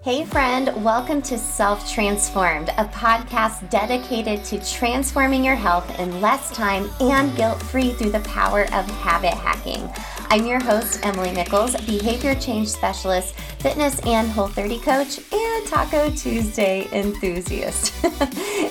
Hey, friend, welcome to Self Transformed, a podcast dedicated to transforming your health in less time and guilt free through the power of habit hacking. I'm your host, Emily Nichols, behavior change specialist, fitness and whole 30 coach, and Taco Tuesday enthusiast.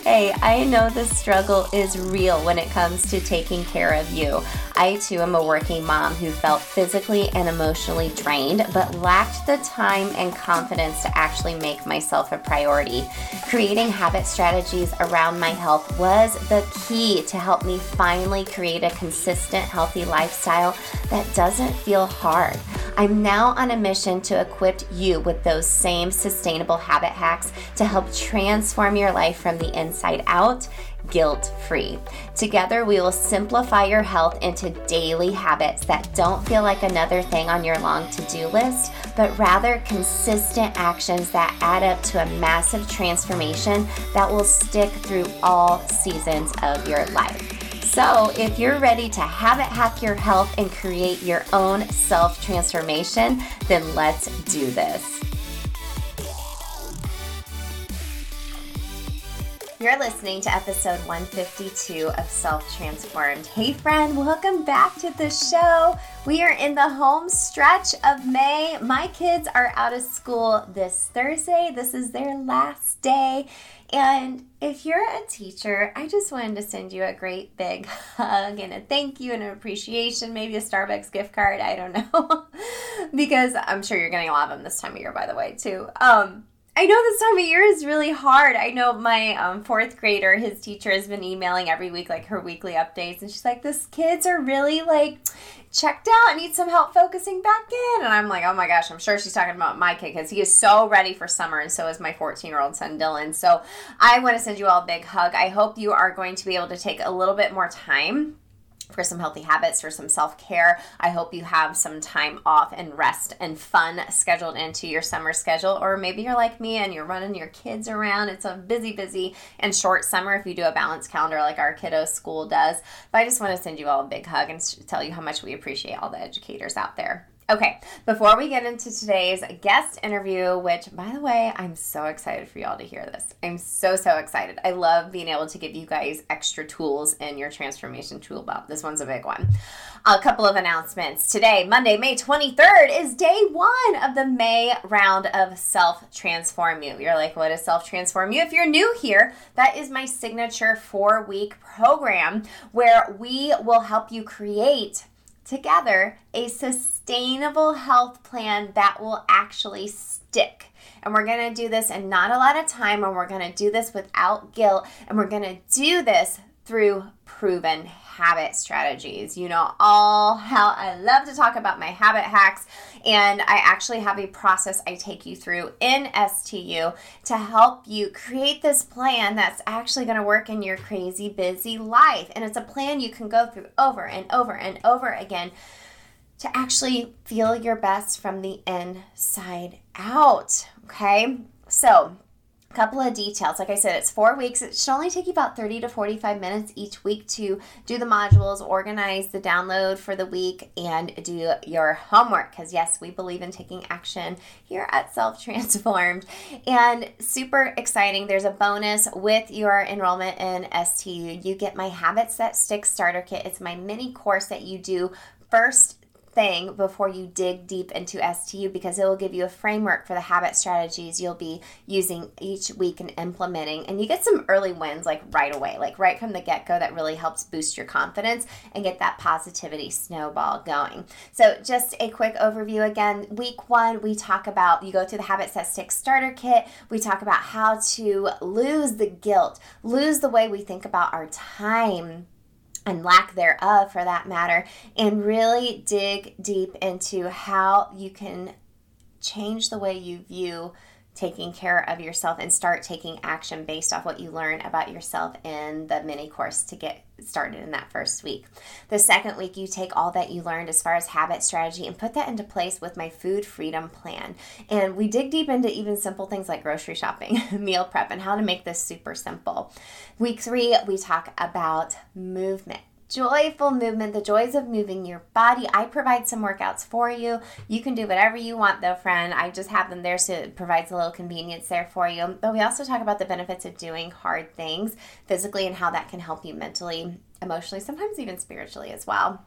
hey, I know the struggle is real when it comes to taking care of you. I too am a working mom who felt physically and emotionally drained, but lacked the time and confidence to actually make myself a priority. Creating habit strategies around my health was the key to help me finally create a consistent, healthy lifestyle that doesn't feel hard. I'm now on a mission to equip you with those same sustainable habit hacks to help transform your life from the inside out guilt free. Together, we will simplify your health into daily habits that don't feel like another thing on your long to do list, but rather consistent actions that add up to a massive transformation that will stick through all seasons of your life. So, if you're ready to habit hack your health and create your own self transformation, then let's do this. You're listening to episode 152 of Self Transformed. Hey, friend, welcome back to the show. We are in the home stretch of May. My kids are out of school this Thursday. This is their last day. And if you're a teacher, I just wanted to send you a great big hug and a thank you and an appreciation, maybe a Starbucks gift card. I don't know. because I'm sure you're getting a lot of them this time of year, by the way, too. Um, I know this time of year is really hard. I know my um, fourth grader, his teacher has been emailing every week, like her weekly updates, and she's like, "This kids are really like checked out need some help focusing back in." And I'm like, "Oh my gosh!" I'm sure she's talking about my kid because he is so ready for summer, and so is my 14 year old son Dylan. So I want to send you all a big hug. I hope you are going to be able to take a little bit more time for some healthy habits, for some self care. I hope you have some time off and rest and fun scheduled into your summer schedule. Or maybe you're like me and you're running your kids around. It's a busy, busy and short summer if you do a balanced calendar like our kiddo school does. But I just want to send you all a big hug and tell you how much we appreciate all the educators out there. Okay, before we get into today's guest interview, which by the way, I'm so excited for y'all to hear this. I'm so, so excited. I love being able to give you guys extra tools in your transformation tool belt. This one's a big one. A couple of announcements. Today, Monday, May 23rd, is day one of the May round of Self Transform You. You're like, what is Self Transform You? If you're new here, that is my signature four week program where we will help you create together a sustainable health plan that will actually stick. And we're going to do this in not a lot of time, and we're going to do this without guilt, and we're going to do this through proven habit strategies. You know, all how I love to talk about my habit hacks, and I actually have a process I take you through in STU to help you create this plan that's actually going to work in your crazy busy life. And it's a plan you can go through over and over and over again to actually feel your best from the inside out. Okay, so a couple of details. Like I said, it's four weeks. It should only take you about 30 to 45 minutes each week to do the modules, organize the download for the week, and do your homework. Because, yes, we believe in taking action here at Self Transformed. And super exciting, there's a bonus with your enrollment in STU. You get my Habits That Stick Starter Kit. It's my mini course that you do first thing before you dig deep into STU because it will give you a framework for the habit strategies you'll be using each week and implementing. And you get some early wins like right away, like right from the get go, that really helps boost your confidence and get that positivity snowball going. So, just a quick overview again. Week one, we talk about you go through the Habits That Stick starter kit. We talk about how to lose the guilt, lose the way we think about our time and lack thereof for that matter, and really dig deep into how you can change the way you view taking care of yourself and start taking action based off what you learn about yourself in the mini course to get started in that first week. The second week, you take all that you learned as far as habit strategy and put that into place with my food freedom plan. And we dig deep into even simple things like grocery shopping, meal prep, and how to make this super simple. Week three, we talk about movement joyful movement, the joys of moving your body. I provide some workouts for you. You can do whatever you want, though, friend. I just have them there so it provides a little convenience there for you. But we also talk about the benefits of doing hard things physically and how that can help you mentally, emotionally, sometimes even spiritually as well.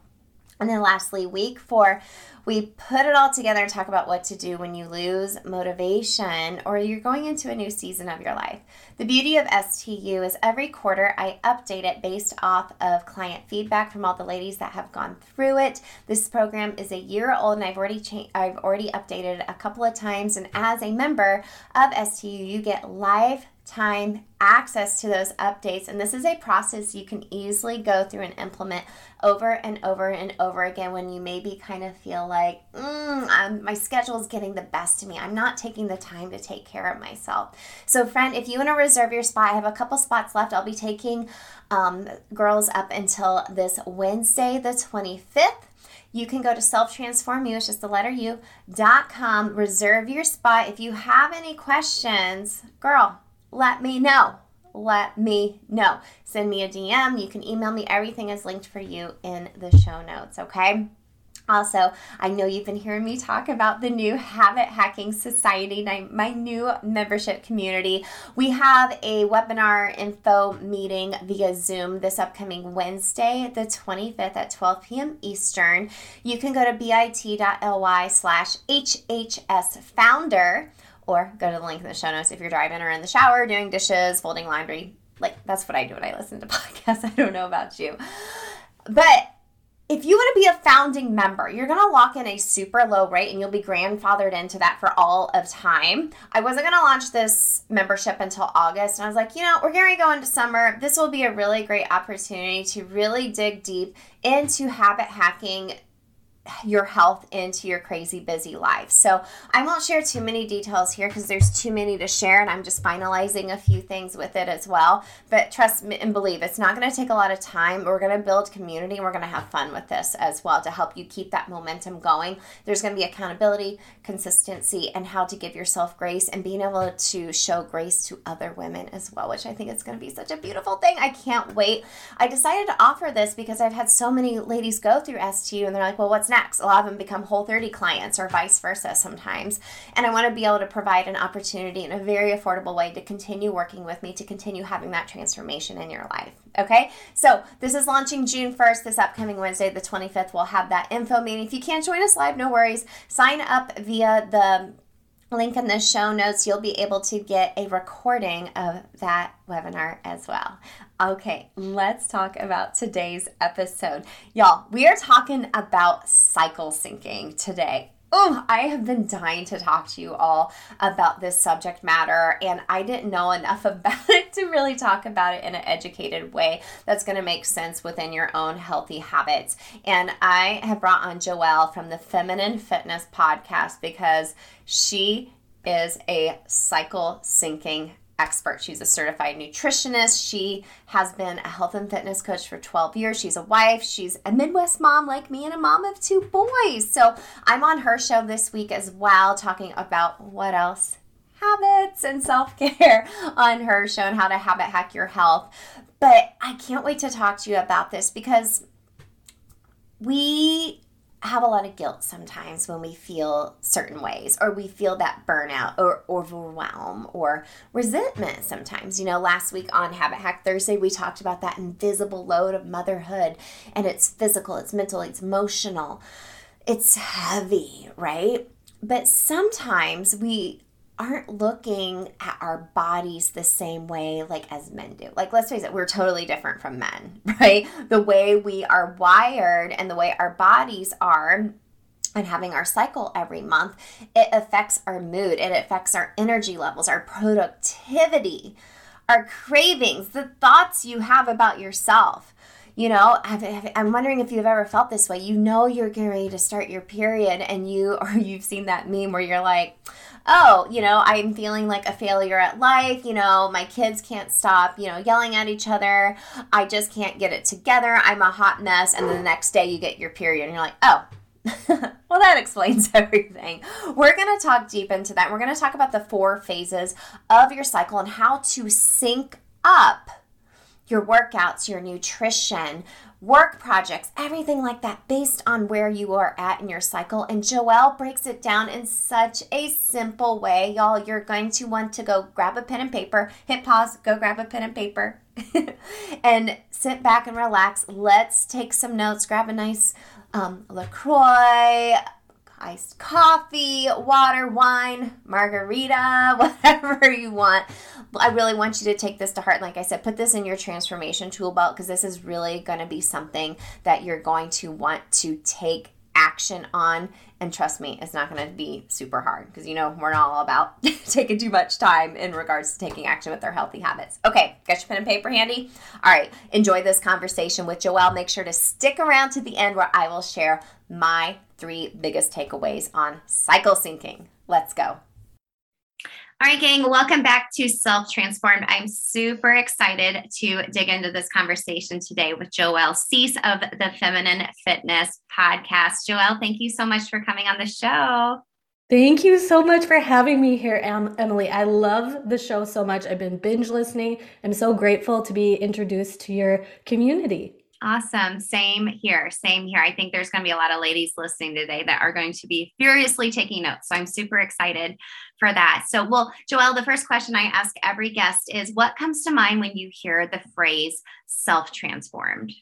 And then lastly, week four, we put it all together and talk about what to do when you lose motivation or you're going into a new season of your life. The beauty of STU is every quarter I update it based off of client feedback from all the ladies that have gone through it. This program is a year old and I've already cha- I've already updated it a couple of times and as a member of STU, you get live time access to those updates. And this is a process you can easily go through and implement over and over and over again when you maybe kind of feel like, mm, my schedule is getting the best of me. I'm not taking the time to take care of myself. So, friend, if you want to reserve your spot, I have a couple spots left. I'll be taking um, girls up until this Wednesday, the 25th you can go to self transform you, it's just the letter U, dot com, reserve your spot. If you have any questions, girl, let me know. Let me know. Send me a DM. You can email me. Everything is linked for you in the show notes, okay? Also, I know you've been hearing me talk about the new Habit Hacking Society, my new membership community. We have a webinar info meeting via Zoom this upcoming Wednesday, the 25th at 12 p.m. Eastern. You can go to bit.ly slash HHS founder or go to the link in the show notes if you're driving or in the shower, doing dishes, folding laundry. Like, that's what I do when I listen to podcasts. I don't know about you. But if you want to be a founding member, you're going to lock in a super low rate and you'll be grandfathered into that for all of time. I wasn't going to launch this membership until August, and I was like, you know, we're going to go into summer. This will be a really great opportunity to really dig deep into habit hacking your health into your crazy busy life. So, I won't share too many details here because there's too many to share and I'm just finalizing a few things with it as well. But trust me and believe it's not going to take a lot of time. We're going to build community and we're going to have fun with this as well to help you keep that momentum going. There's going to be accountability, consistency, and how to give yourself grace and being able to show grace to other women as well, which I think is going to be such a beautiful thing. I can't wait. I decided to offer this because I've had so many ladies go through STU and they're like, well, what's next. A lot of them become Whole 30 clients or vice versa sometimes. And I want to be able to provide an opportunity in a very affordable way to continue working with me, to continue having that transformation in your life. Okay, so this is launching June 1st, this upcoming Wednesday, the 25th. We'll have that info meeting. If you can't join us live, no worries. Sign up via the link in the show notes, you'll be able to get a recording of that webinar as well. Okay, let's talk about today's episode. Y'all, we are talking about cycle syncing today. Oh, I have been dying to talk to you all about this subject matter, and I didn't know enough about it to really talk about it in an educated way that's going to make sense within your own healthy habits. And I have brought on Joelle from the Feminine Fitness Podcast because she is a cycle syncing expert. She's a certified nutritionist. She has been a health and fitness coach for 12 years. She's a wife. She's a Midwest mom like me and a mom of two boys. So I'm on her show this week as well, talking about what else? Habits and self care on her show and how to habit hack your health. But I can't wait to talk to you about this because we have a lot of guilt sometimes when we feel certain ways or we feel that burnout or overwhelm or resentment sometimes. You know, last week on Habit Hack Thursday, we talked about that invisible load of motherhood and it's physical, it's mental, it's emotional, it's heavy, right? But sometimes we aren't looking at our bodies the same way like as men do. Like let's face it, we're totally different from men, right? The way we are wired and the way our bodies are and having our cycle every month, it affects our mood, it affects our energy levels, our productivity, our cravings, the thoughts you have about yourself. You know, I'm wondering if you've ever felt this way. You know, you're getting ready to start your period, and you, or you've seen that meme where you're like, oh, you know, I'm feeling like a failure at life. You know, my kids can't stop, you know, yelling at each other. I just can't get it together. I'm a hot mess. And then the next day you get your period and you're like, oh, well, that explains everything. We're going to talk deep into that. We're going to talk about the four phases of your cycle and how to sync up your workouts, your nutrition, work projects, everything like that, based on where you are at in your cycle. And Joelle breaks it down in such a simple way. Y'all, you're going to want to go grab a pen and paper, hit pause, go grab a pen and paper, and sit back and relax. Let's take some notes, grab a nice um, LaCroix, iced coffee, water, wine, margarita, whatever you want. I really want you to take this to heart. Like I said, put this in your transformation tool belt because this is really going to be something that you're going to want to take action on. And trust me, it's not going to be super hard because you know we're not all about taking too much time in regards to taking action with our healthy habits. Okay, got your pen and paper handy? All right, enjoy this conversation with Joelle. Make sure to stick around to the end where I will share my three biggest takeaways on cycle syncing. Let's go. All right, gang, welcome back to Self Transformed. I'm super excited to dig into this conversation today with Joelle Cease of the Feminine Fitness Podcast. Joelle, thank you so much for coming on the show. Thank you so much for having me here, Emily. I love the show so much. I've been binge listening. I'm so grateful to be introduced to your community. Awesome. Same here. Same here. I think there's going to be a lot of ladies listening today that are going to be furiously taking notes. So I'm super excited for that. So, well, Joelle, the first question I ask every guest is what comes to mind when you hear the phrase self transformed?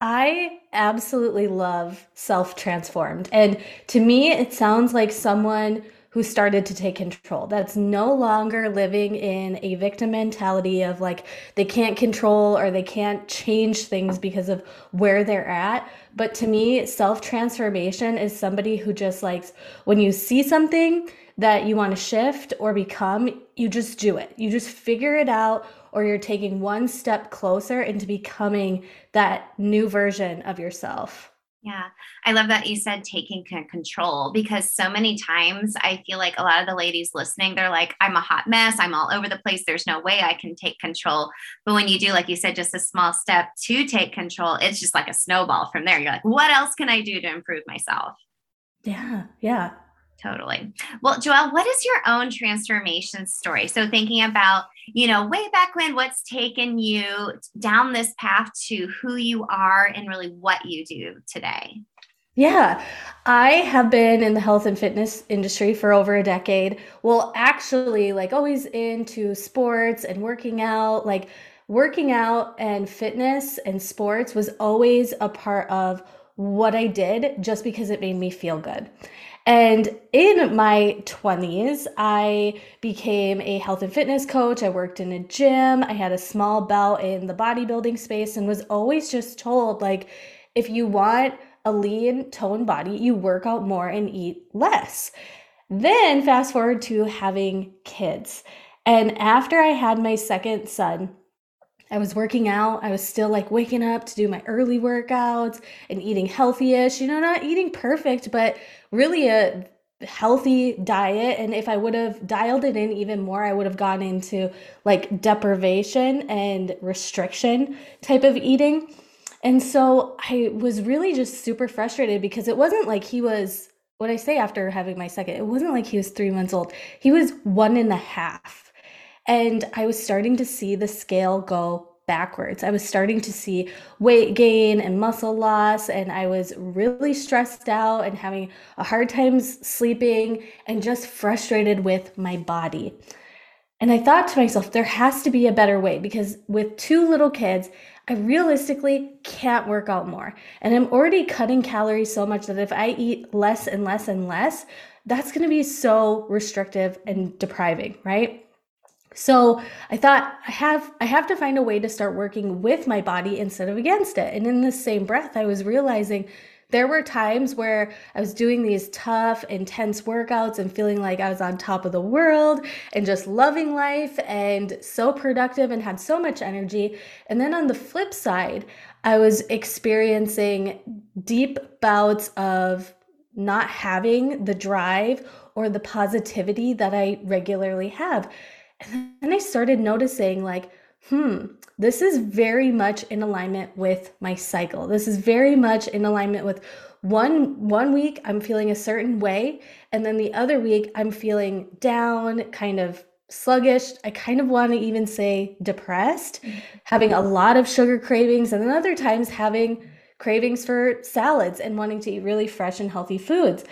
I absolutely love self transformed. And to me, it sounds like someone who started to take control. That's no longer living in a victim mentality of like they can't control or they can't change things because of where they're at. But to me, self transformation is somebody who just likes when you see something that you want to shift or become, you just do it. You just figure it out or you're taking one step closer into becoming that new version of yourself. Yeah, I love that you said taking control because so many times I feel like a lot of the ladies listening, they're like, I'm a hot mess. I'm all over the place. There's no way I can take control. But when you do, like you said, just a small step to take control, it's just like a snowball from there. You're like, what else can I do to improve myself? Yeah, yeah. Totally. Well, Joelle, what is your own transformation story? So, thinking about, you know, way back when, what's taken you down this path to who you are and really what you do today? Yeah, I have been in the health and fitness industry for over a decade. Well, actually, like always into sports and working out, like working out and fitness and sports was always a part of what I did just because it made me feel good. And in my 20s, I became a health and fitness coach. I worked in a gym. I had a small belt in the bodybuilding space and was always just told like if you want a lean toned body, you work out more and eat less. Then fast forward to having kids. And after I had my second son, I was working out. I was still like waking up to do my early workouts and eating healthy-ish, you know, not eating perfect, but really a healthy diet. And if I would have dialed it in even more, I would have gone into like deprivation and restriction type of eating. And so I was really just super frustrated because it wasn't like he was what I say after having my second, it wasn't like he was three months old. He was one and a half. And I was starting to see the scale go backwards. I was starting to see weight gain and muscle loss, and I was really stressed out and having a hard time sleeping and just frustrated with my body. And I thought to myself, there has to be a better way because with two little kids, I realistically can't work out more. And I'm already cutting calories so much that if I eat less and less and less, that's going to be so restrictive and depriving, right? So I thought I have I have to find a way to start working with my body instead of against it. And in the same breath, I was realizing there were times where I was doing these tough, intense workouts and feeling like I was on top of the world and just loving life and so productive and had so much energy. And then on the flip side, I was experiencing deep bouts of not having the drive or the positivity that I regularly have. And then I started noticing, like, hmm, this is very much in alignment with my cycle. This is very much in alignment with one one week I'm feeling a certain way and then the other week I'm feeling down, kind of sluggish. I kind of want to even say depressed, mm-hmm. having a lot of sugar cravings and then other times having cravings for salads and wanting to eat really fresh and healthy foods.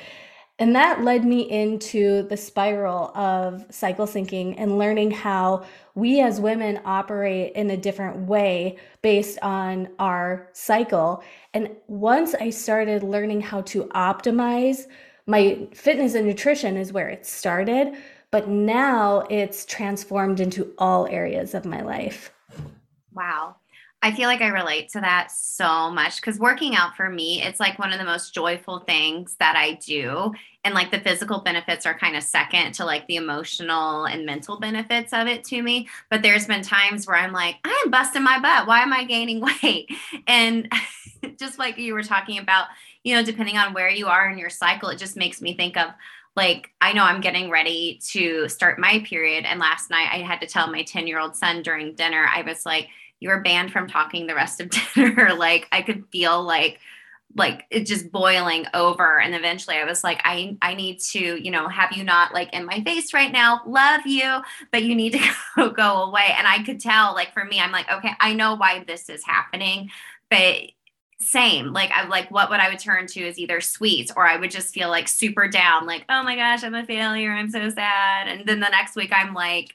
And that led me into the spiral of cycle syncing and learning how we as women operate in a different way based on our cycle. And once I started learning how to optimize my fitness and nutrition is where it started, but now it's transformed into all areas of my life. Wow. I feel like I relate to that so much because working out for me, it's like one of the most joyful things that I do. And like the physical benefits are kind of second to like the emotional and mental benefits of it to me. But there's been times where I'm like, I'm busting my butt. Why am I gaining weight? And just like you were talking about, you know, depending on where you are in your cycle, it just makes me think of like I know I'm getting ready to start my period. And last night I had to tell my 10 year old son during dinner, I was like, you were banned from talking the rest of dinner. like I could feel like like it just boiling over. And eventually i was like i i need to you know have you not like in my face right now? Love you but you need to go, go away. And i could tell like for me i'm like okay i know why this is happening but same. Like i'm like what would i would turn to is either sweets or i would just feel like super down like oh my gosh i'm a failure. I'm so sad. And then the next week i'm like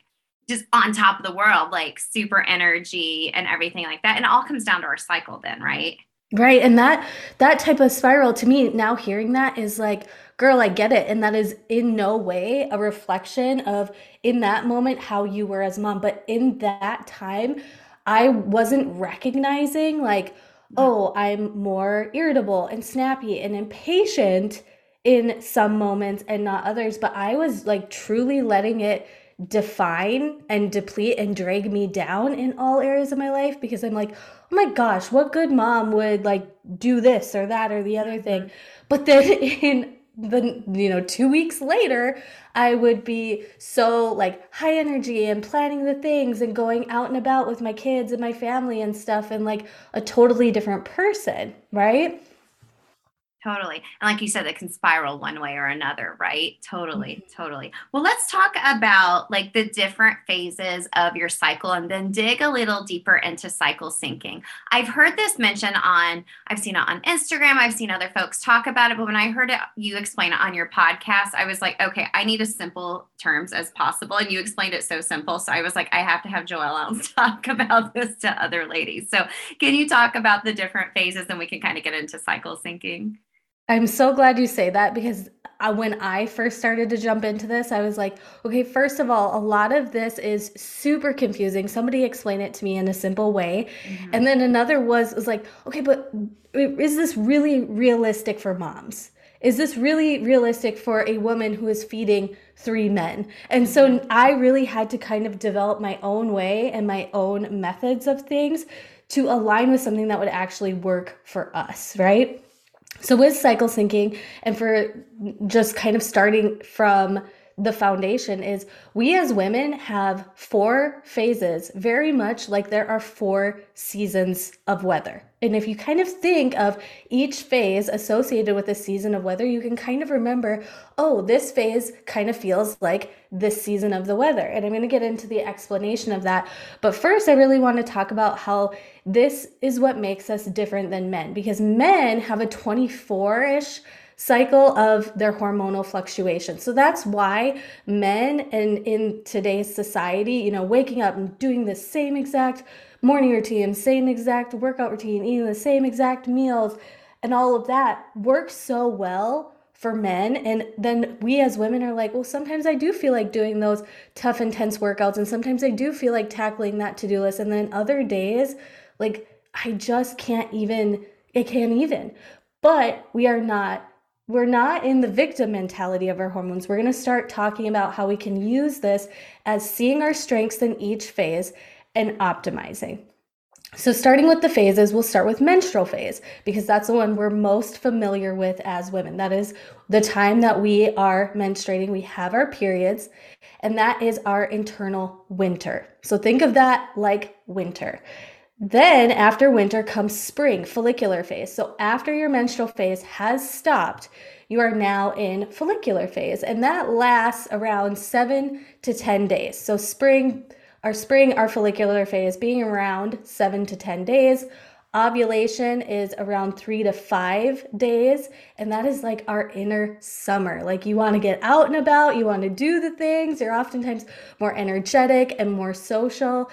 just on top of the world, like super energy and everything like that. And it all comes down to our cycle then, right? Right. And that that type of spiral to me, now hearing that is like, girl, I get it. And that is in no way a reflection of in that moment how you were as mom. But in that time, I wasn't recognizing like, oh, I'm more irritable and snappy and impatient in some moments and not others. But I was like truly letting it define and deplete and drag me down in all areas of my life because I'm like, oh my gosh, what good mom would like do this or that or the other mm-hmm. thing. But then in the you know 2 weeks later I would be so like high energy and planning the things and going out and about with my kids and my family and stuff and like a totally different person, right? Totally. And like you said, it can spiral one way or another, right? Totally. Mm-hmm. Totally. Well, let's talk about like the different phases of your cycle and then dig a little deeper into cycle syncing. I've heard this mentioned on, I've seen it on Instagram, I've seen other folks talk about it, but when I heard it, you explain it on your podcast, I was like, okay, I need as simple terms as possible. And you explained it so simple. So I was like, I have to have Joelle talk about this to other ladies. So can you talk about the different phases and we can kind of get into cycle syncing? I'm so glad you say that because uh, when I first started to jump into this, I was like, okay, first of all, a lot of this is super confusing. Somebody explain it to me in a simple way. Mm-hmm. And then another was was like, okay, but is this really realistic for moms? Is this really realistic for a woman who is feeding three men? And so mm-hmm. I really had to kind of develop my own way and my own methods of things to align with something that would actually work for us, right? So, with cycle syncing, and for just kind of starting from the foundation, is we as women have four phases, very much like there are four seasons of weather. And if you kind of think of each phase associated with a season of weather, you can kind of remember, oh, this phase kind of feels like this season of the weather. And I'm going to get into the explanation of that. But first, I really want to talk about how this is what makes us different than men because men have a 24 ish cycle of their hormonal fluctuation. So that's why men and in today's society, you know, waking up and doing the same exact morning routine, same exact workout routine, eating the same exact meals, and all of that works so well for men. And then we as women are like, well, sometimes I do feel like doing those tough, intense workouts, and sometimes I do feel like tackling that to do list. And then other days, like, I just can't even, I can't even. But we are not we're not in the victim mentality of our hormones. We're going to start talking about how we can use this as seeing our strengths in each phase and optimizing. So, starting with the phases, we'll start with menstrual phase because that's the one we're most familiar with as women. That is the time that we are menstruating, we have our periods, and that is our internal winter. So, think of that like winter. Then, after winter comes spring, follicular phase. So, after your menstrual phase has stopped, you are now in follicular phase, and that lasts around seven to 10 days. So, spring our spring, our follicular phase being around seven to 10 days. Ovulation is around three to five days, and that is like our inner summer. Like you want to get out and about, you want to do the things, you're oftentimes more energetic and more social.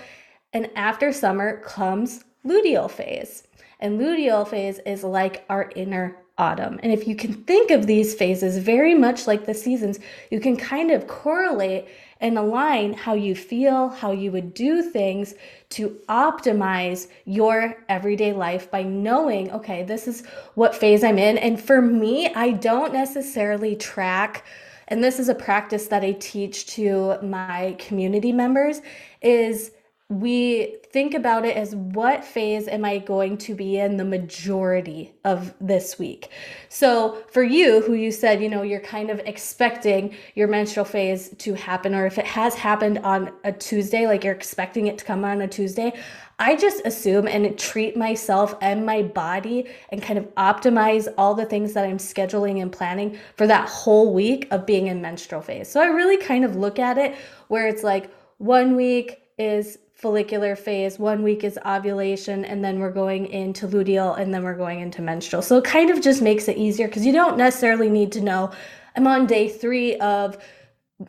And after summer comes luteal phase. And luteal phase is like our inner autumn. And if you can think of these phases very much like the seasons, you can kind of correlate and align how you feel, how you would do things to optimize your everyday life by knowing, okay, this is what phase I'm in. And for me, I don't necessarily track and this is a practice that I teach to my community members is we think about it as what phase am I going to be in the majority of this week. So, for you, who you said, you know, you're kind of expecting your menstrual phase to happen, or if it has happened on a Tuesday, like you're expecting it to come on a Tuesday, I just assume and treat myself and my body and kind of optimize all the things that I'm scheduling and planning for that whole week of being in menstrual phase. So, I really kind of look at it where it's like one week is follicular phase, one week is ovulation, and then we're going into luteal, and then we're going into menstrual. So it kind of just makes it easier because you don't necessarily need to know I'm on day three of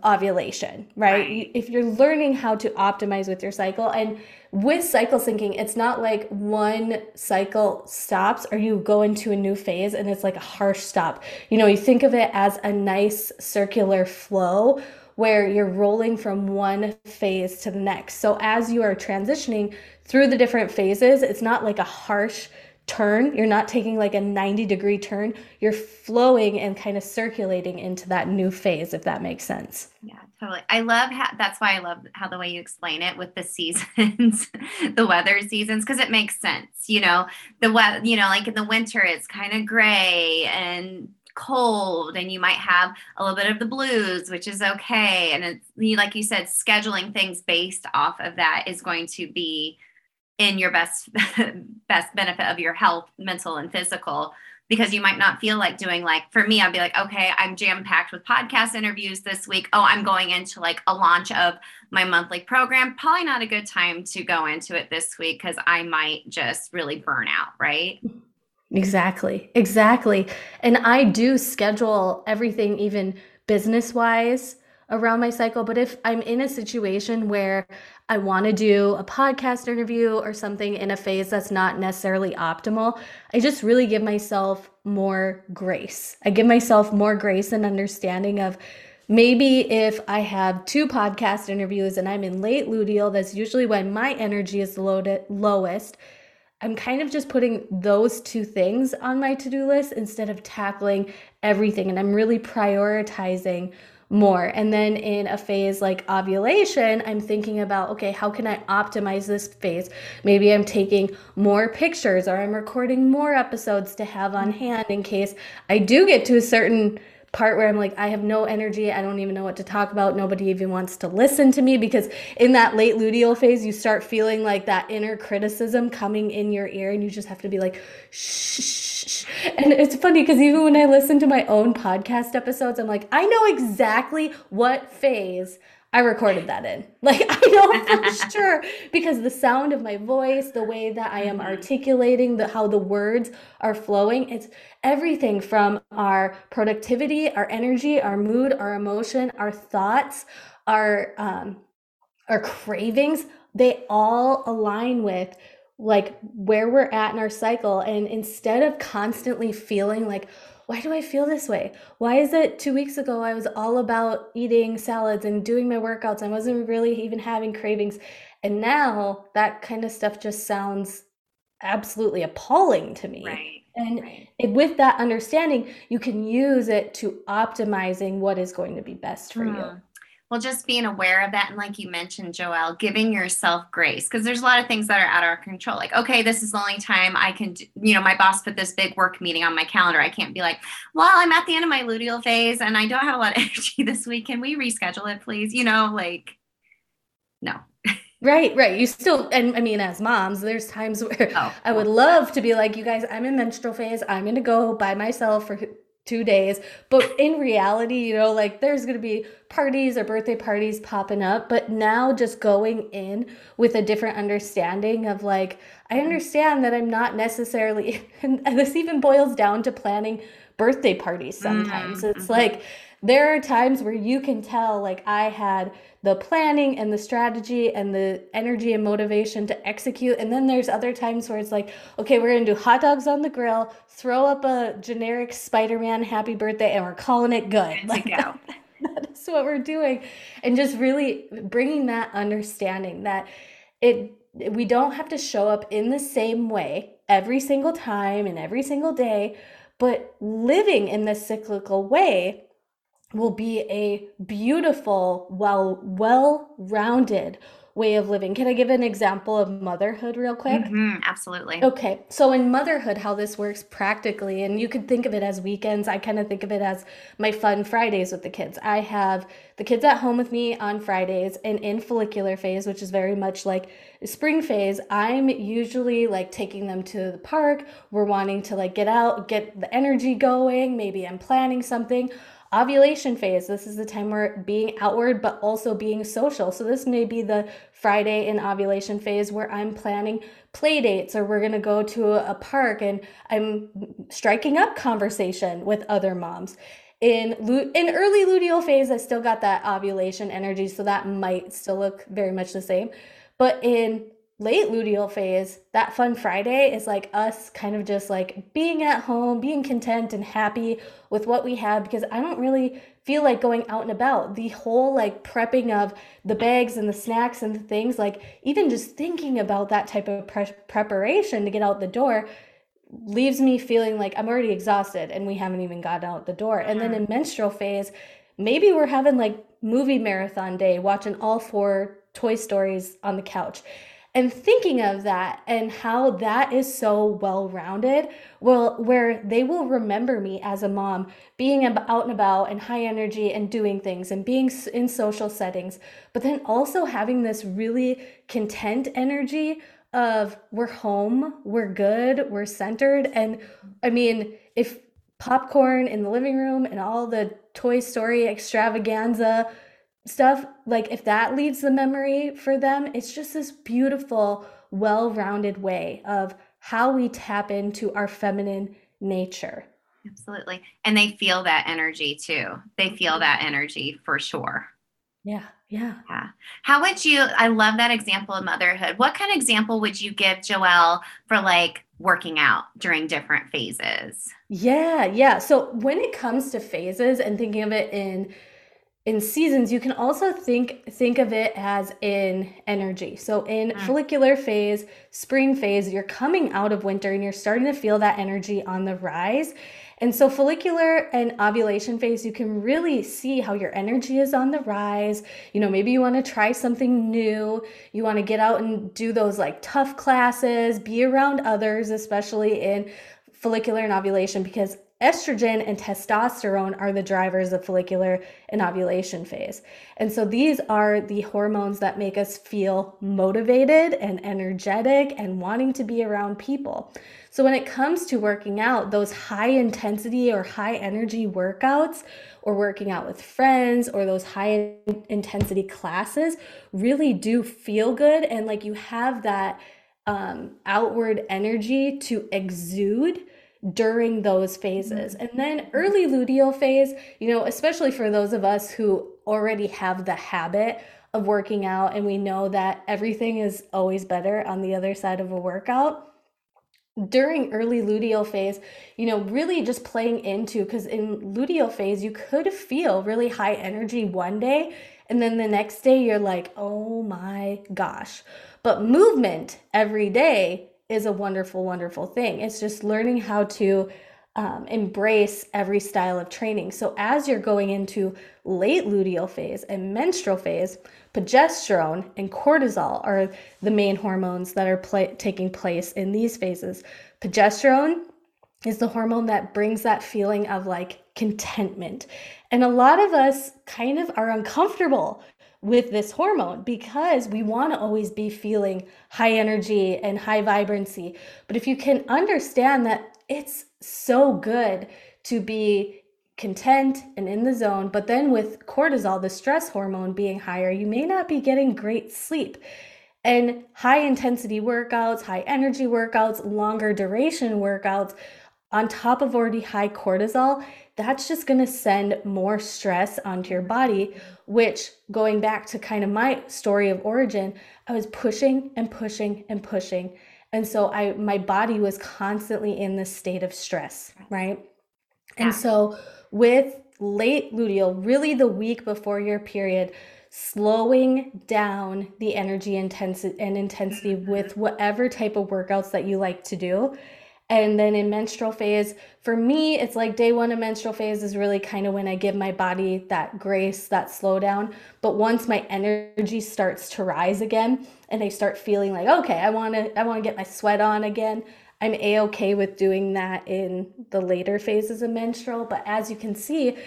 ovulation, right? right? If you're learning how to optimize with your cycle and with cycle syncing, it's not like one cycle stops or you go into a new phase and it's like a harsh stop. You know, you think of it as a nice circular flow where you're rolling from one phase to the next. So as you are transitioning through the different phases, it's not like a harsh turn. You're not taking like a 90 degree turn. You're flowing and kind of circulating into that new phase, if that makes sense. Yeah, totally. I love how that's why I love how the way you explain it with the seasons, the weather seasons, because it makes sense. You know, the weather, you know, like in the winter, it's kind of gray and cold and you might have a little bit of the blues which is okay. And it's like you said scheduling things based off of that is going to be in your best best benefit of your health mental and physical because you might not feel like doing like for me i'd be like okay i'm jam packed with podcast interviews this week. Oh i'm going into like a launch of my monthly program. Probably not a good time to go into it this week because i might just really burn out right Exactly. Exactly. And I do schedule everything, even business wise, around my cycle. But if I'm in a situation where I want to do a podcast interview or something in a phase that's not necessarily optimal, I just really give myself more grace. I give myself more grace and understanding of maybe if I have two podcast interviews and I'm in late luteal, that's usually when my energy is loaded, lowest. I'm kind of just putting those two things on my to do list instead of tackling everything. And I'm really prioritizing more. And then in a phase like ovulation, I'm thinking about, okay, how can I optimize this phase? Maybe I'm taking more pictures or I'm recording more episodes to have on mm. hand in case I do get to a certain part where I'm like, I have no energy. I don't even know what to talk about. Nobody even wants to listen to me because in that late luteal phase, you start feeling like that inner criticism coming in your ear, and you just have to be like, shh. And it's funny because even when I listen to my own podcast episodes, I'm like, I know exactly what phase I recorded that in. Like I know for sure because the sound of my voice, the way that I am mm-hmm. articulating, the how the words are flowing, it's everything from our productivity, our energy, our mood, our emotion, our thoughts, our um our cravings, they all align with like where we're at in our cycle and instead of constantly feeling like why do I feel this way? Why is it two weeks ago I was all about eating salads and doing my workouts? I wasn't really even having cravings. And now that kind of stuff just sounds absolutely appalling to me. Right. And right. It, with that understanding, you can use it to optimizing what is going to be best for mm. you well just being aware of that and like you mentioned joelle giving yourself grace because there's a lot of things that are out of our control like okay this is the only time i can do, you know my boss put this big work meeting on my calendar i can't be like well i'm at the end of my luteal phase and i don't have a lot of energy this week can we reschedule it please you know like no Right, right. You still, and I mean, as moms, there's times where oh, I would love to be like, you guys, I'm in menstrual phase. I'm going to go by myself for two days. But in reality, you know, like there's going to be parties or birthday parties popping up. But now just going in with a different understanding of like, I understand that I'm not necessarily, and this even boils down to planning birthday parties sometimes. Mm-hmm. It's like, there are times where you can tell, like, I had the planning and the strategy and the energy and motivation to execute. And then there's other times where it's like, okay, we're gonna do hot dogs on the grill, throw up a generic Spider Man happy birthday, and we're calling it good. Like, go. that's what we're doing. And just really bringing that understanding that it, we don't have to show up in the same way every single time and every single day, but living in this cyclical way will be a beautiful, well, well-rounded way of living. Can I give an example of motherhood real quick? Mm-hmm, absolutely. Okay. So in motherhood, how this works practically, and you could think of it as weekends. I kind of think of it as my fun Fridays with the kids. I have the kids at home with me on Fridays and in follicular phase, which is very much like spring phase, I'm usually like taking them to the park. We're wanting to like get out, get the energy going. Maybe I'm planning something ovulation phase. This is the time we're being outward but also being social. So this may be the friday in ovulation phase where i'm planning play dates or we're going to go to a park and i'm striking up conversation with other moms. In in early luteal phase i still got that ovulation energy so that might still look very much the same. But in late luteal phase, that fun Friday is like us kind of just like being at home, being content and happy with what we have because I don't really feel like going out and about. The whole like prepping of the bags and the snacks and the things, like even just thinking about that type of pre- preparation to get out the door leaves me feeling like I'm already exhausted and we haven't even gotten out the door. And then mm-hmm. in menstrual phase, maybe we're having like movie marathon day, watching all four Toy Stories on the couch and thinking of that and how that is so well rounded well where they will remember me as a mom being out and about and high energy and doing things and being in social settings but then also having this really content energy of we're home we're good we're centered and i mean if popcorn in the living room and all the toy story extravaganza stuff like if that leads the memory for them it's just this beautiful well-rounded way of how we tap into our feminine nature. Absolutely. And they feel that energy too. They feel that energy for sure. Yeah yeah. Yeah. How would you i love that example of motherhood. What kind of example would you give joelle for like working out during different phases? Yeah yeah. So when it comes to phases and thinking of it in in seasons you can also think think of it as in energy. So in mm. follicular phase spring phase you're coming out of winter and you're starting to feel that energy on the rise. And so follicular and ovulation phase you can really see how your energy is on the rise. You know maybe you want to try something new. You want to get out and do those like tough classes be around others especially in follicular and ovulation because estrogen and testosterone are the drivers of follicular and ovulation phase. And so these are the hormones that make us feel motivated and energetic and wanting to be around people. So when it comes to working out, those high intensity or high energy workouts or working out with friends or those high intensity classes really do feel good and like you have that um, outward energy to exude during those phases. Mm-hmm. And then early luteal phase, you know, especially for those of us who already have the habit of working out and we know that everything is always better on the other side of a workout. During early luteal phase, you know, really just playing into because in luteal phase, you could feel really high energy one day, and then the next day, you're like, oh my gosh. But movement every day is a wonderful, wonderful thing. It's just learning how to um, embrace every style of training. So, as you're going into late luteal phase and menstrual phase, progesterone and cortisol are the main hormones that are pl- taking place in these phases. Progesterone is the hormone that brings that feeling of like contentment. And a lot of us kind of are uncomfortable with this hormone because we want to always be feeling high energy and high vibrancy. But if you can understand that it's so good to be content and in the zone. But then with cortisol, the stress hormone being higher, you may not be getting great sleep. And high intensity workouts, high energy workouts, longer duration workouts, on top of already high cortisol, that's just going to send more stress onto your body, which going back to kind of my story of origin, I was pushing and pushing and pushing. And so I my body was constantly in this state of stress, right? Yeah. And so with late luteal, really the week before your period, slowing down the energy intensity and intensity mm-hmm. with whatever type of workouts that you like to do and then in menstrual phase, for me, it's like day one of menstrual phase is really kind of when I give my body that grace, that slowdown. But once my energy starts to rise again and I start feeling like, okay, I want to, I want to get my sweat on again. I'm a okay with doing that in the later phases of menstrual. But as you can see,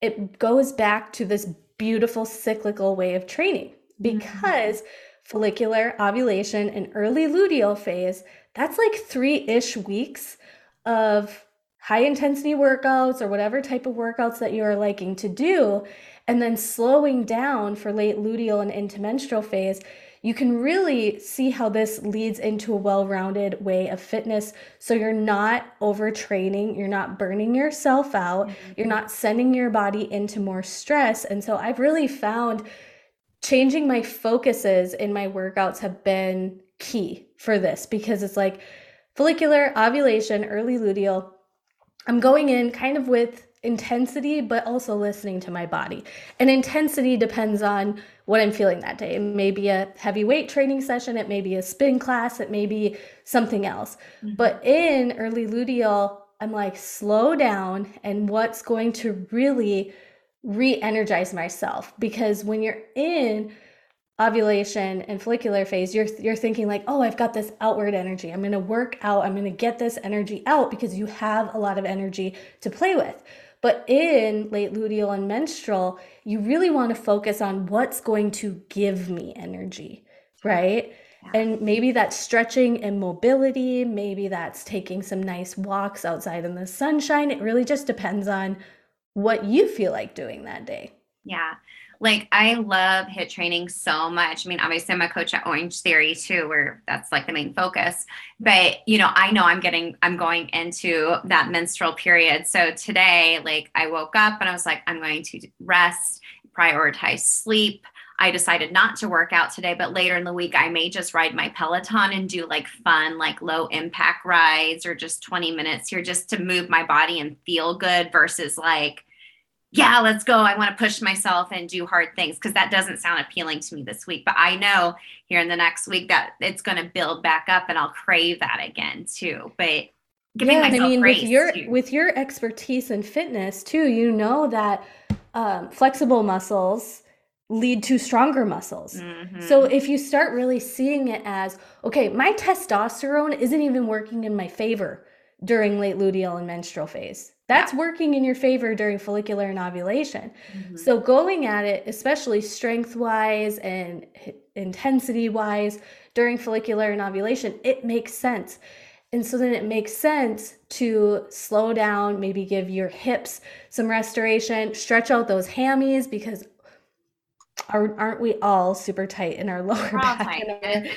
it goes back to this beautiful cyclical way of training mm-hmm. because mm-hmm. follicular ovulation and early luteal phase that's like three ish weeks of high intensity workouts or whatever type of workouts that you are liking to do. And then slowing down for late luteal and into menstrual phase, you can really see how this leads into a well rounded way of fitness. So you're not overtraining, you're not burning yourself out, mm-hmm. you're not sending your body into more stress. And so I've really found changing my focuses in my workouts have been key for this because it's like follicular ovulation, early luteal. I'm going in kind of with intensity, but also listening to my body. And intensity depends on what I'm feeling that day. It may be a heavy weight training session, it may be a spin class, it may be something else. Mm-hmm. But in early luteal, I'm like, slow down, and what's going to really re energize myself? Because when you're in ovulation and follicular phase you're you're thinking like oh i've got this outward energy. I'm going to work out. I'm going to get this energy out because you have a lot of energy to play with. But in late luteal and menstrual you really want to focus on what's going to give me energy right? And maybe that's stretching and mobility. Maybe that's taking some nice walks outside in the sunshine. It really just depends on what you feel like doing that day. Yeah like I love HIIT training so much. I mean, obviously I'm a coach at Orange Theory too, where that's like the main focus. But you know, I know I'm getting I'm going into that menstrual period. So today, like I woke up and I was like, I'm going to rest, prioritize sleep. I decided not to work out today, but later in the week, I may just ride my Peloton and do like fun, like low impact rides or just 20 minutes here just to move my body and feel good versus like yeah, let's go. I want to push myself and do hard things because that doesn't sound appealing to me this week. But I know here in the next week that it's going to build back up and I'll crave that again too. But yeah, I mean, with your too. with your expertise in fitness too, you know that um, flexible muscles lead to stronger muscles. Mm-hmm. So if you start really seeing it as okay, my testosterone isn't even working in my favor during late luteal and menstrual phase that's yeah. working in your favor during follicular and ovulation. Mm-hmm. So, going at it, especially strength wise and intensity wise during follicular and ovulation, it makes sense. And so then it makes sense to slow down, maybe give your hips some restoration, stretch out those hammies because are, aren't we all super tight in our lower back and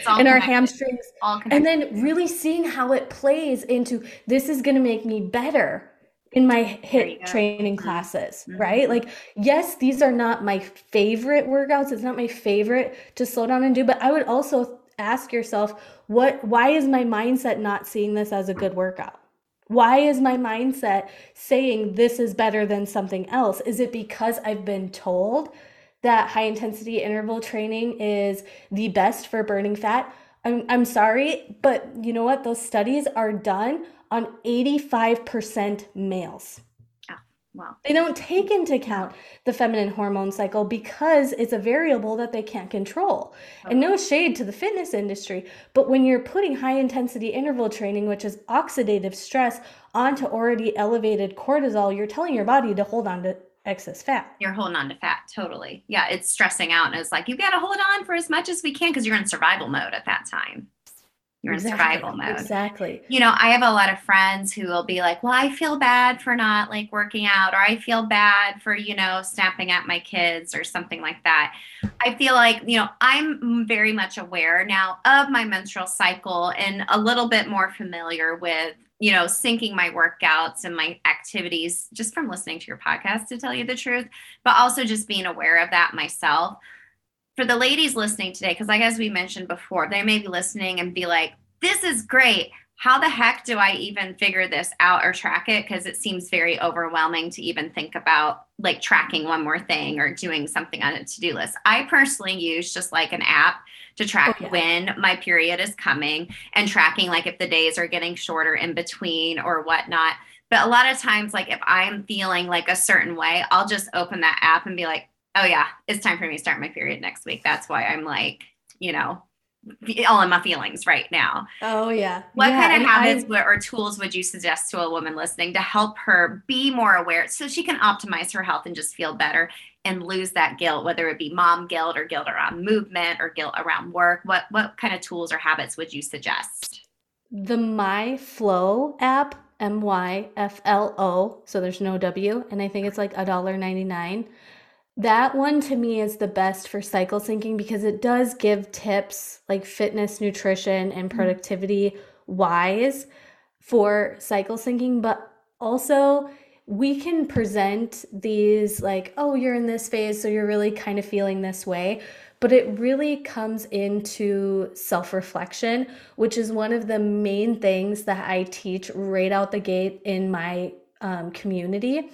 our, and our hamstrings? And then really seeing how it plays into this is going to make me better in my HIIT training mm-hmm. classes, mm-hmm. right? Like, yes, these are not my favorite workouts. It's not my favorite to slow down and do, but I would also ask yourself, what why is my mindset not seeing this as a good workout? Why is my mindset saying this is better than something else? Is it because I've been told that high intensity interval training is the best for burning fat? I'm, I'm sorry, but you know what? Those studies are done on 85% males. Oh, wow. They don't take into account the feminine hormone cycle because it's a variable that they can't control. Okay. And no oh. shade to the fitness industry, but when you're putting high intensity interval training, which is oxidative stress, onto already elevated cortisol, you're telling your body to hold on to excess fat. You're holding on to fat, totally. Yeah, it's stressing out. And it's like, you've got to hold on for as much as we can because you're in survival mode at that time. you're exactly. in survival mode. Exactly. You know, I have a lot of friends who will be like, well, I feel bad for not like working out, or I feel bad for, you know, snapping at my kids or something like that. I feel like, you know, I'm very much aware now of my menstrual cycle and a little bit more familiar with, you know, syncing my workouts and my activities just from listening to your podcast, to tell you the truth, but also just being aware of that myself for the ladies listening today, because like as we mentioned before, they may be listening and be like, this is great. How the heck do I even figure this out or track it? Because it seems very overwhelming to even think about like tracking one more thing or doing something on a to do list. I personally use just like an app to track oh, yeah. when my period is coming and tracking like if the days are getting shorter in between or whatnot. But a lot of times, like if I'm feeling like a certain way, I'll just open that app and be like, oh yeah, it's time for me to start my period next week. That's why I'm like, you know, all in my feelings right now. Oh yeah. What yeah, kind of habits I, or tools would you suggest to a woman listening to help her be more aware so she can optimize her health and just feel better and lose that guilt, whether it be mom guilt or guilt around movement or guilt around work? What what kind of tools or habits would you suggest? The My Flow app, M Y F L O, so there's no W, and I think it's like a dollar ninety nine that one to me is the best for cycle syncing because it does give tips like fitness, nutrition, and mm-hmm. productivity wise for cycle syncing, but also we can present these like, oh, you're in this phase, so you're really kind of feeling this way. But it really comes into self reflection, which is one of the main things that I teach right out the gate in my um, community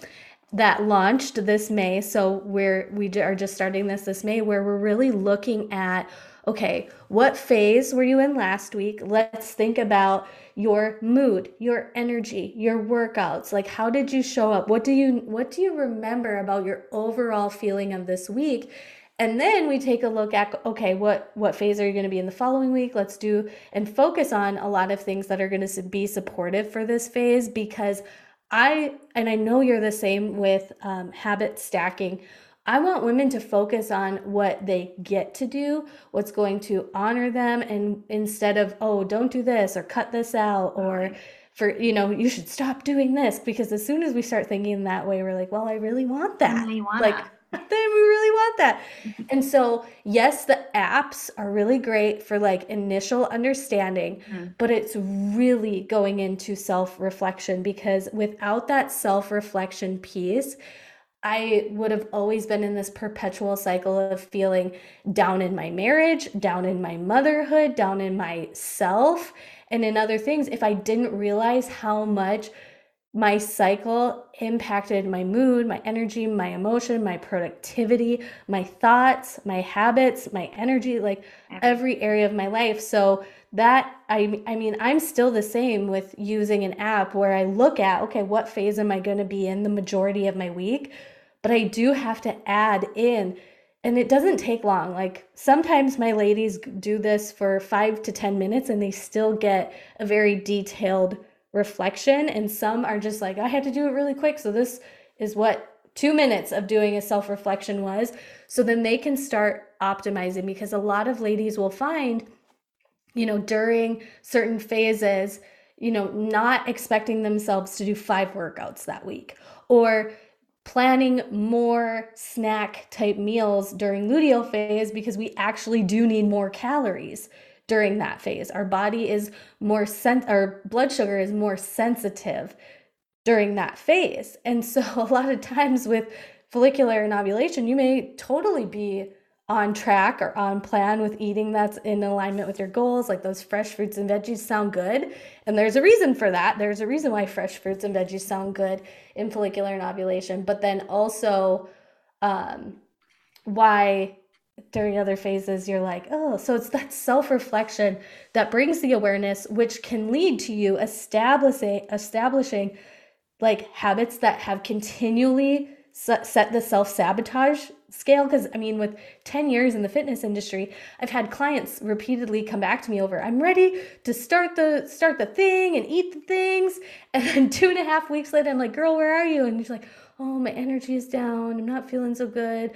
that launched this May. So we're we are just starting this this May, where we're really looking at okay, what phase were you in last week? Let's think about your mood, your energy, your workouts. Like how did you show up? What do you what do you remember about your overall feeling of this week? And then we take a look at okay, what what phase are you going to be in the following week? Let's do and focus on a lot of things that are going to be supportive for this phase because I, and I know you're the same with um, habit stacking. I want women to focus on what they get to do, what's going to honor them, and instead of, oh, don't do this or cut this out or for, you know, you should stop doing this. Because as soon as we start thinking that way, we're like, well, I really want that. Really want like, then we really want that. And so, yes, the apps are really great for like initial understanding, mm. but it's really going into self reflection because without that self reflection piece, I would have always been in this perpetual cycle of feeling down in my marriage, down in my motherhood, down in myself, and in other things if I didn't realize how much my cycle impacted my mood, my energy, my emotion, my productivity, my thoughts, my habits, my energy, like mm-hmm. every area of my life. So that I I mean, I'm still the same with using an app where I look at, okay, what phase am I going to be in the majority of my week? But I do have to add in and it doesn't take long. Like sometimes my ladies do this for 5 to 10 minutes and they still get a very detailed reflection and some are just like i had to do it really quick. So this is what two minutes of doing a self reflection was. So then they can start optimizing because a lot of ladies will find you know during certain phases you know not expecting themselves to do five workouts that week or planning more snack type meals during luteal phase because we actually do need more calories during that phase. Our body is more sen- our blood sugar is more sensitive during that phase. And so a lot of times with follicular and ovulation, you may totally be on track or on plan with eating that's in alignment with your goals. Like those fresh fruits and veggies sound good. And there's a reason for that. There's a reason why fresh fruits and veggies sound good in follicular and ovulation. But then also, um, why during other phases you're like oh so it's that self-reflection that brings the awareness which can lead to you establishing establishing like habits that have continually set the self-sabotage scale. Because i mean with 10 years in the fitness industry i've had clients repeatedly come back to me over i'm ready to start the start the thing and eat the things. And then two and a half weeks later i'm like girl where are you? And she's like oh my energy is down. I'm not feeling so good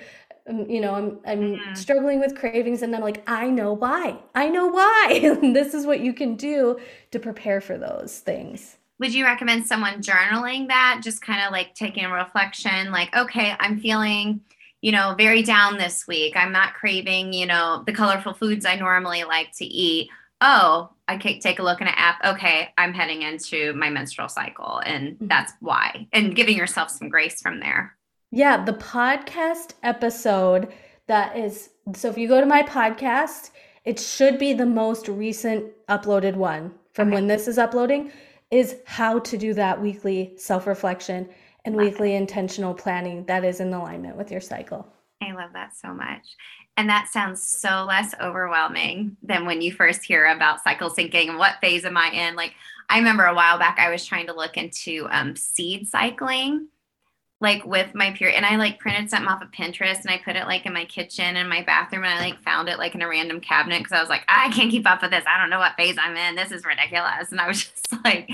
you know, I'm I'm mm-hmm. struggling with cravings and I'm like, I know why. I know why. this is what you can do to prepare for those things. Would you recommend someone journaling that? Just kind of like taking a reflection, like, okay, I'm feeling, you know, very down this week. I'm not craving, you know, the colorful foods I normally like to eat. Oh, I can take a look in an app. Okay, I'm heading into my menstrual cycle, and mm-hmm. that's why. And giving yourself some grace from there. Yeah, the podcast episode that is so if you go to my podcast, it should be the most recent uploaded one from okay. when this is uploading is how to do that weekly self-reflection and love weekly it. intentional planning that is in alignment with your cycle. I love that so much. And that sounds so less overwhelming than when you first hear about cycle syncing and what phase am I in. Like I remember a while back I was trying to look into um, seed cycling like with my period and I like printed something off of Pinterest and I put it like in my kitchen and my bathroom and I like found it like in a random cabinet because I was like, I can't keep up with this. I don't know what phase I'm in. This is ridiculous. And I was just like,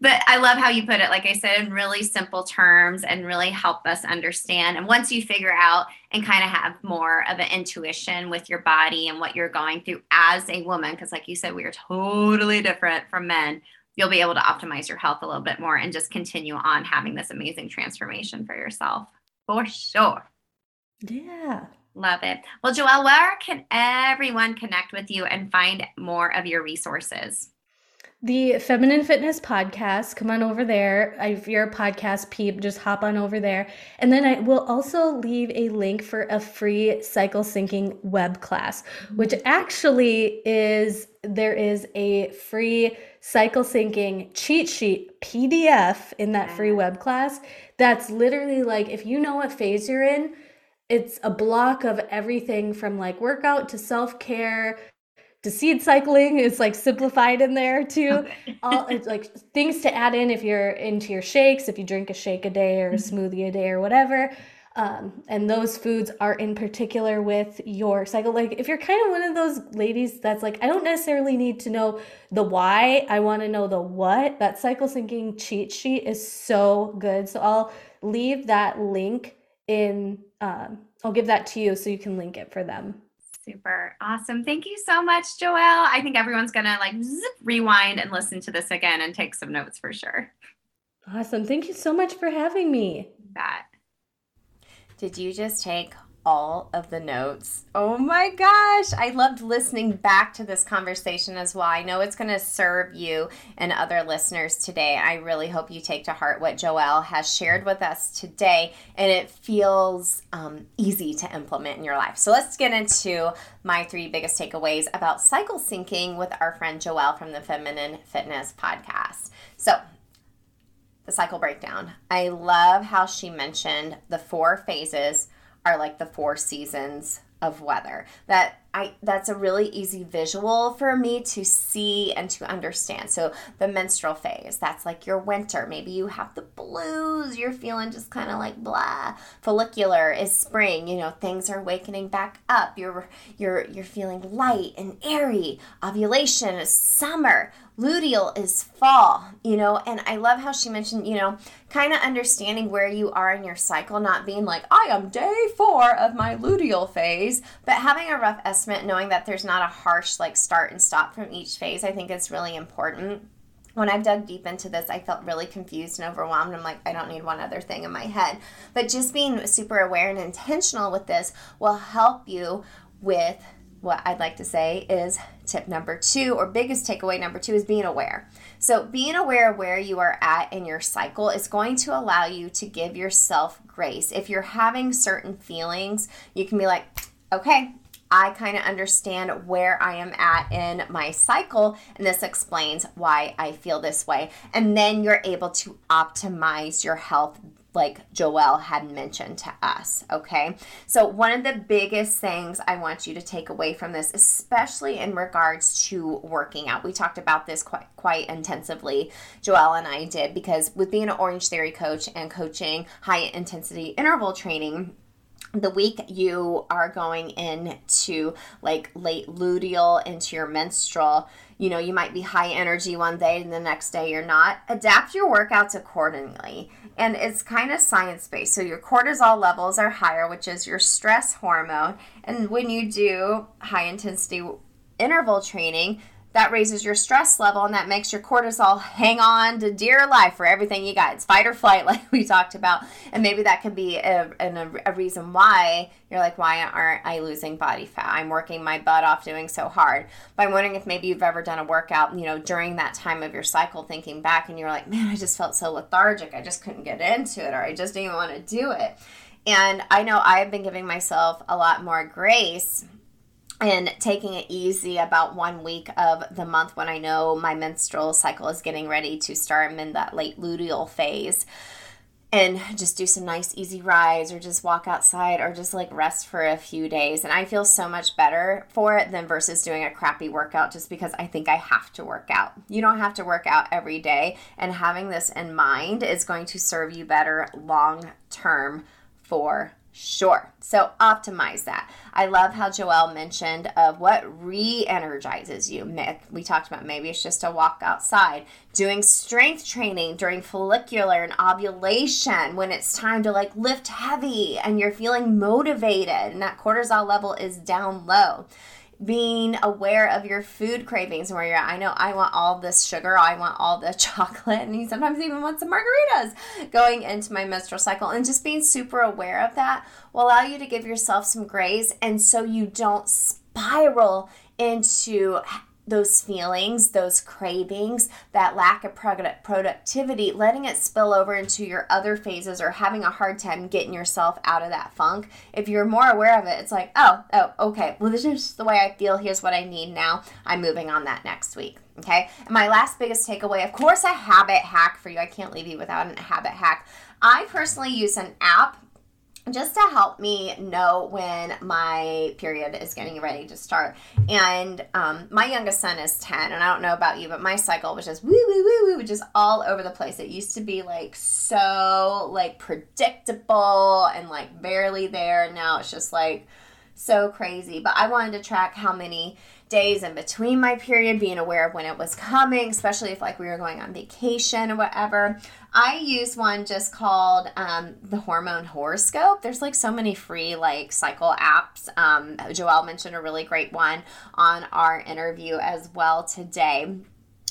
but I love how you put it, like I said, in really simple terms and really help us understand. And once you figure out and kind of have more of an intuition with your body and what you're going through as a woman, because like you said, we are totally different from men you'll be able to optimize your health a little bit more and just continue on having this amazing transformation for yourself for sure. Yeah. Love it. Well, Joelle, where can everyone connect with you and find more of your resources? The Feminine Fitness Podcast. Come on over there. If you're a podcast peep, just hop on over there. And then I will also leave a link for a free cycle syncing web class, which actually is there is a free cycle syncing cheat sheet PDF in that free web class. That's literally like if you know what phase you're in, it's a block of everything from like workout to self care to seed cycling is like simplified in there too. Okay. All it's like things to add in if you're into your shakes, if you drink a shake a day or a mm-hmm. smoothie a day or whatever. Um, and those foods are in particular with your cycle. Like, if you're kind of one of those ladies that's like, I don't necessarily need to know the why, I want to know the what, that cycle syncing cheat sheet is so good. So, I'll leave that link in, um, I'll give that to you so you can link it for them. Super awesome. Thank you so much, Joelle. I think everyone's going to like zip, rewind and listen to this again and take some notes for sure. Awesome. Thank you so much for having me. That. Did you just take all of the notes? Oh my gosh, I loved listening back to this conversation as well. I know it's going to serve you and other listeners today. I really hope you take to heart what Joelle has shared with us today and it feels um, easy to implement in your life. So let's get into my three biggest takeaways about cycle syncing with our friend Joelle from the Feminine Fitness Podcast. So, the cycle breakdown. I love how she mentioned the four phases are like the four seasons of weather. That I that's a really easy visual for me to see and to understand. So the menstrual phase, that's like your winter. Maybe you have the blues, you're feeling just kind of like blah. Follicular is spring, you know, things are wakening back up. You're you're you're feeling light and airy. Ovulation is summer luteal is fall, you know, and I love how she mentioned, you know, kind of understanding where you are in your cycle, not being like, I am day four of my luteal phase, but having a rough estimate, knowing that there's not a harsh like start and stop from each phase, I think is really important. When I've dug deep into this, I felt really confused and overwhelmed. I'm like, I don't need one other thing in my head. But just being super aware and intentional with this will help you with what I'd like to say is tip number two, or biggest takeaway number two, is being aware. So, being aware of where you are at in your cycle is going to allow you to give yourself grace. If you're having certain feelings, you can be like, okay, I kind of understand where I am at in my cycle, and this explains why I feel this way. And then you're able to optimize your health like Joelle had mentioned to us. Okay. So, one of the biggest things I want you to take away from this, especially in regards to working out, we talked about this quite, quite intensively, Joelle and I did, because with being an Orange Theory coach and coaching high intensity interval training, the week you are going into like late luteal into your menstrual you know you might be high energy one day and the next day you're not adapt your workouts accordingly and it's kind of science based. So your cortisol levels are higher, which is your stress hormone. And when you do high intensity interval training, that raises your stress level and that makes your cortisol hang on to dear life for everything you got. It's fight or flight, like we talked about. And maybe that could be a, a, a, reason why you're like, why aren't I losing body fat? I'm working my butt off doing so hard. But I'm wondering if maybe you've ever done a workout, you know, during that time of your cycle, thinking back and you're like, man, I just felt so lethargic. I just couldn't get into it or I just didn't want to do it. And I know I've been giving myself a lot more grace and taking it easy about one week of the month when I know my menstrual cycle is getting ready to start. I'm in that late luteal phase. And just do some nice easy rides or just walk outside or just like rest for a few days. And I feel so much better for it than versus doing a crappy workout just because I think I have to work out. You don't have to work out every day. And having this in mind is going to serve you better long term for Sure. So optimize that. I love how Joelle mentioned of what re-energizes you. We talked about maybe it's just a walk outside, doing strength training during follicular and ovulation when it's time to like lift heavy and you're feeling motivated and that cortisol level is down low being aware of your food cravings where you're I know I want all this sugar, I want all the chocolate, and you sometimes even want some margaritas going into my menstrual cycle. And just being super aware of that will allow you to give yourself some grace. And so you don't spiral into those feelings, those cravings, that lack of productivity, letting it spill over into your other phases or having a hard time getting yourself out of that funk. If you're more aware of it, it's like, oh, oh, okay, well, this is the way I feel. Here's what I need now. I'm moving on that next week. Okay. And my last biggest takeaway, of course, a habit hack for you. I can't leave you without a habit hack. I personally use an app just to help me know when my period is getting ready to start. And um, my youngest son is 10, and I don't know about you, but my cycle was just woo, woo, woo, woo, just all over the place. It used to be like so like predictable and like barely there. and Now it's just like so crazy. But I wanted to track how many days in between my period, being aware of when it was coming, especially if like we were going on vacation or whatever. I use one just called um, the Hormone Horoscope. There's like so many free like cycle apps. Um, Joelle mentioned a really great one on our interview as well today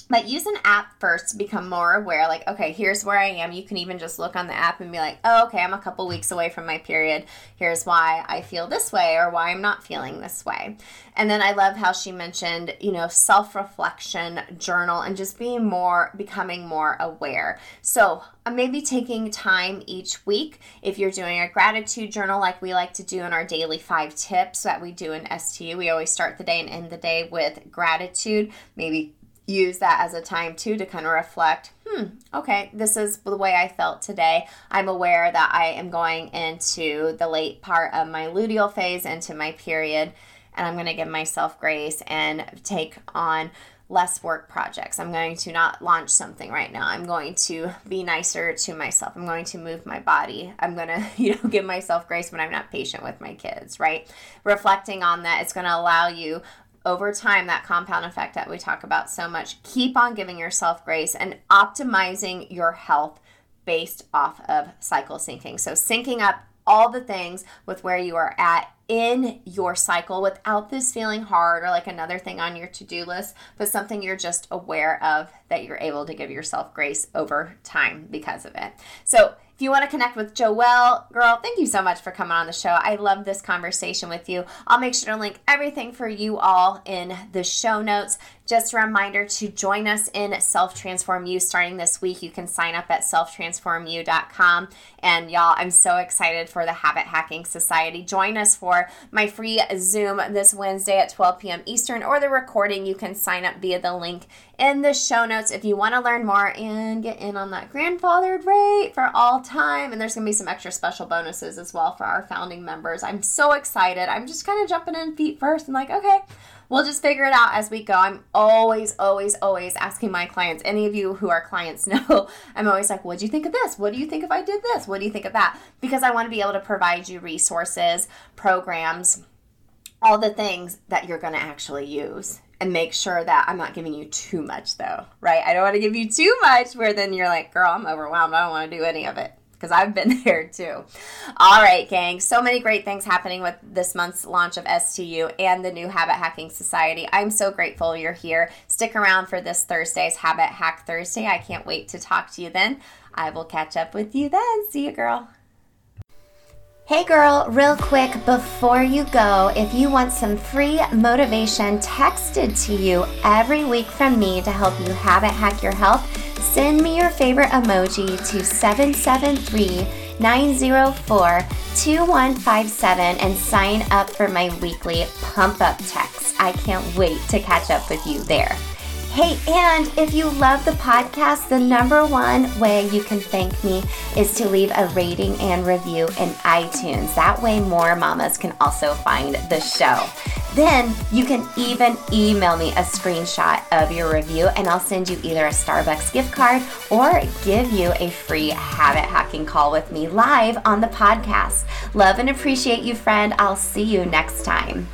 but use an app first to become more aware like okay here's where i am. You can even just look on the app and be like oh okay i'm a couple weeks away from my period. Here's why i feel this way or why i'm not feeling this way. And then i love how she mentioned you know self-reflection journal and just being more becoming more aware. So uh, maybe taking time each week if you're doing a gratitude journal like we like to do in our daily five tips that we do in stu we always start the day and end the day with gratitude maybe use that as a time too to kind of reflect hmm okay this is the way i felt today. I'm aware that i am going into the late part of my luteal phase into my period and i'm going to give myself grace and take on less work projects. I'm going to not launch something right now. I'm going to be nicer to myself. I'm going to move my body. I'm going to you know give myself grace when i'm not patient with my kids right? Reflecting on that it's going to allow you over time, that compound effect that we talk about so much, keep on giving yourself grace and optimizing your health based off of cycle syncing. So, syncing up all the things with where you are at in your cycle without this feeling hard or like another thing on your to do list, but something you're just aware of that you're able to give yourself grace over time because of it. So, if you want to connect with Joelle, girl, thank you so much for coming on the show. I love this conversation with you. I'll make sure to link everything for you all in the show notes. Just a reminder to join us in Self Transform You starting this week. You can sign up at selftransformyou.com. And y'all, I'm so excited for the Habit Hacking Society. Join us for my free Zoom this Wednesday at 12 p.m. Eastern or the recording. You can sign up via the link in the show notes if you want to learn more and get in on that grandfathered rate for all time. And there's going to be some extra special bonuses as well for our founding members. I'm so excited. I'm just kind of jumping in feet first and like, okay we'll just figure it out as we go. I'm always, always, always asking my clients, any of you who are clients know, I'm always like, what do you think of this? What do you think if I did this? What do you think of that? Because I want to be able to provide you resources, programs, all the things that you're going to actually use and make sure that I'm not giving you too much though, right? I don't want to give you too much where then you're like, girl, I'm overwhelmed. I don't want to do any of it because I've been there too. All right, gang. So many great things happening with this month's launch of STU and the new Habit Hacking Society. I'm so grateful you're here. Stick around for this Thursday's Habit Hack Thursday. I can't wait to talk to you then. I will catch up with you then. See you, girl. Hey girl, real quick before you go, if you want some free motivation texted to you every week from me to help you habit hack your health, send me your favorite emoji to 773 904 2157 and sign up for my weekly pump up text. I can't wait to catch up with you there. Hey, and if you love the podcast, the number one way you can thank me is to leave a rating and review in iTunes. That way, more mamas can also find the show. Then you can even email me a screenshot of your review, and I'll send you either a Starbucks gift card or give you a free habit hacking call with me live on the podcast. Love and appreciate you, friend. I'll see you next time.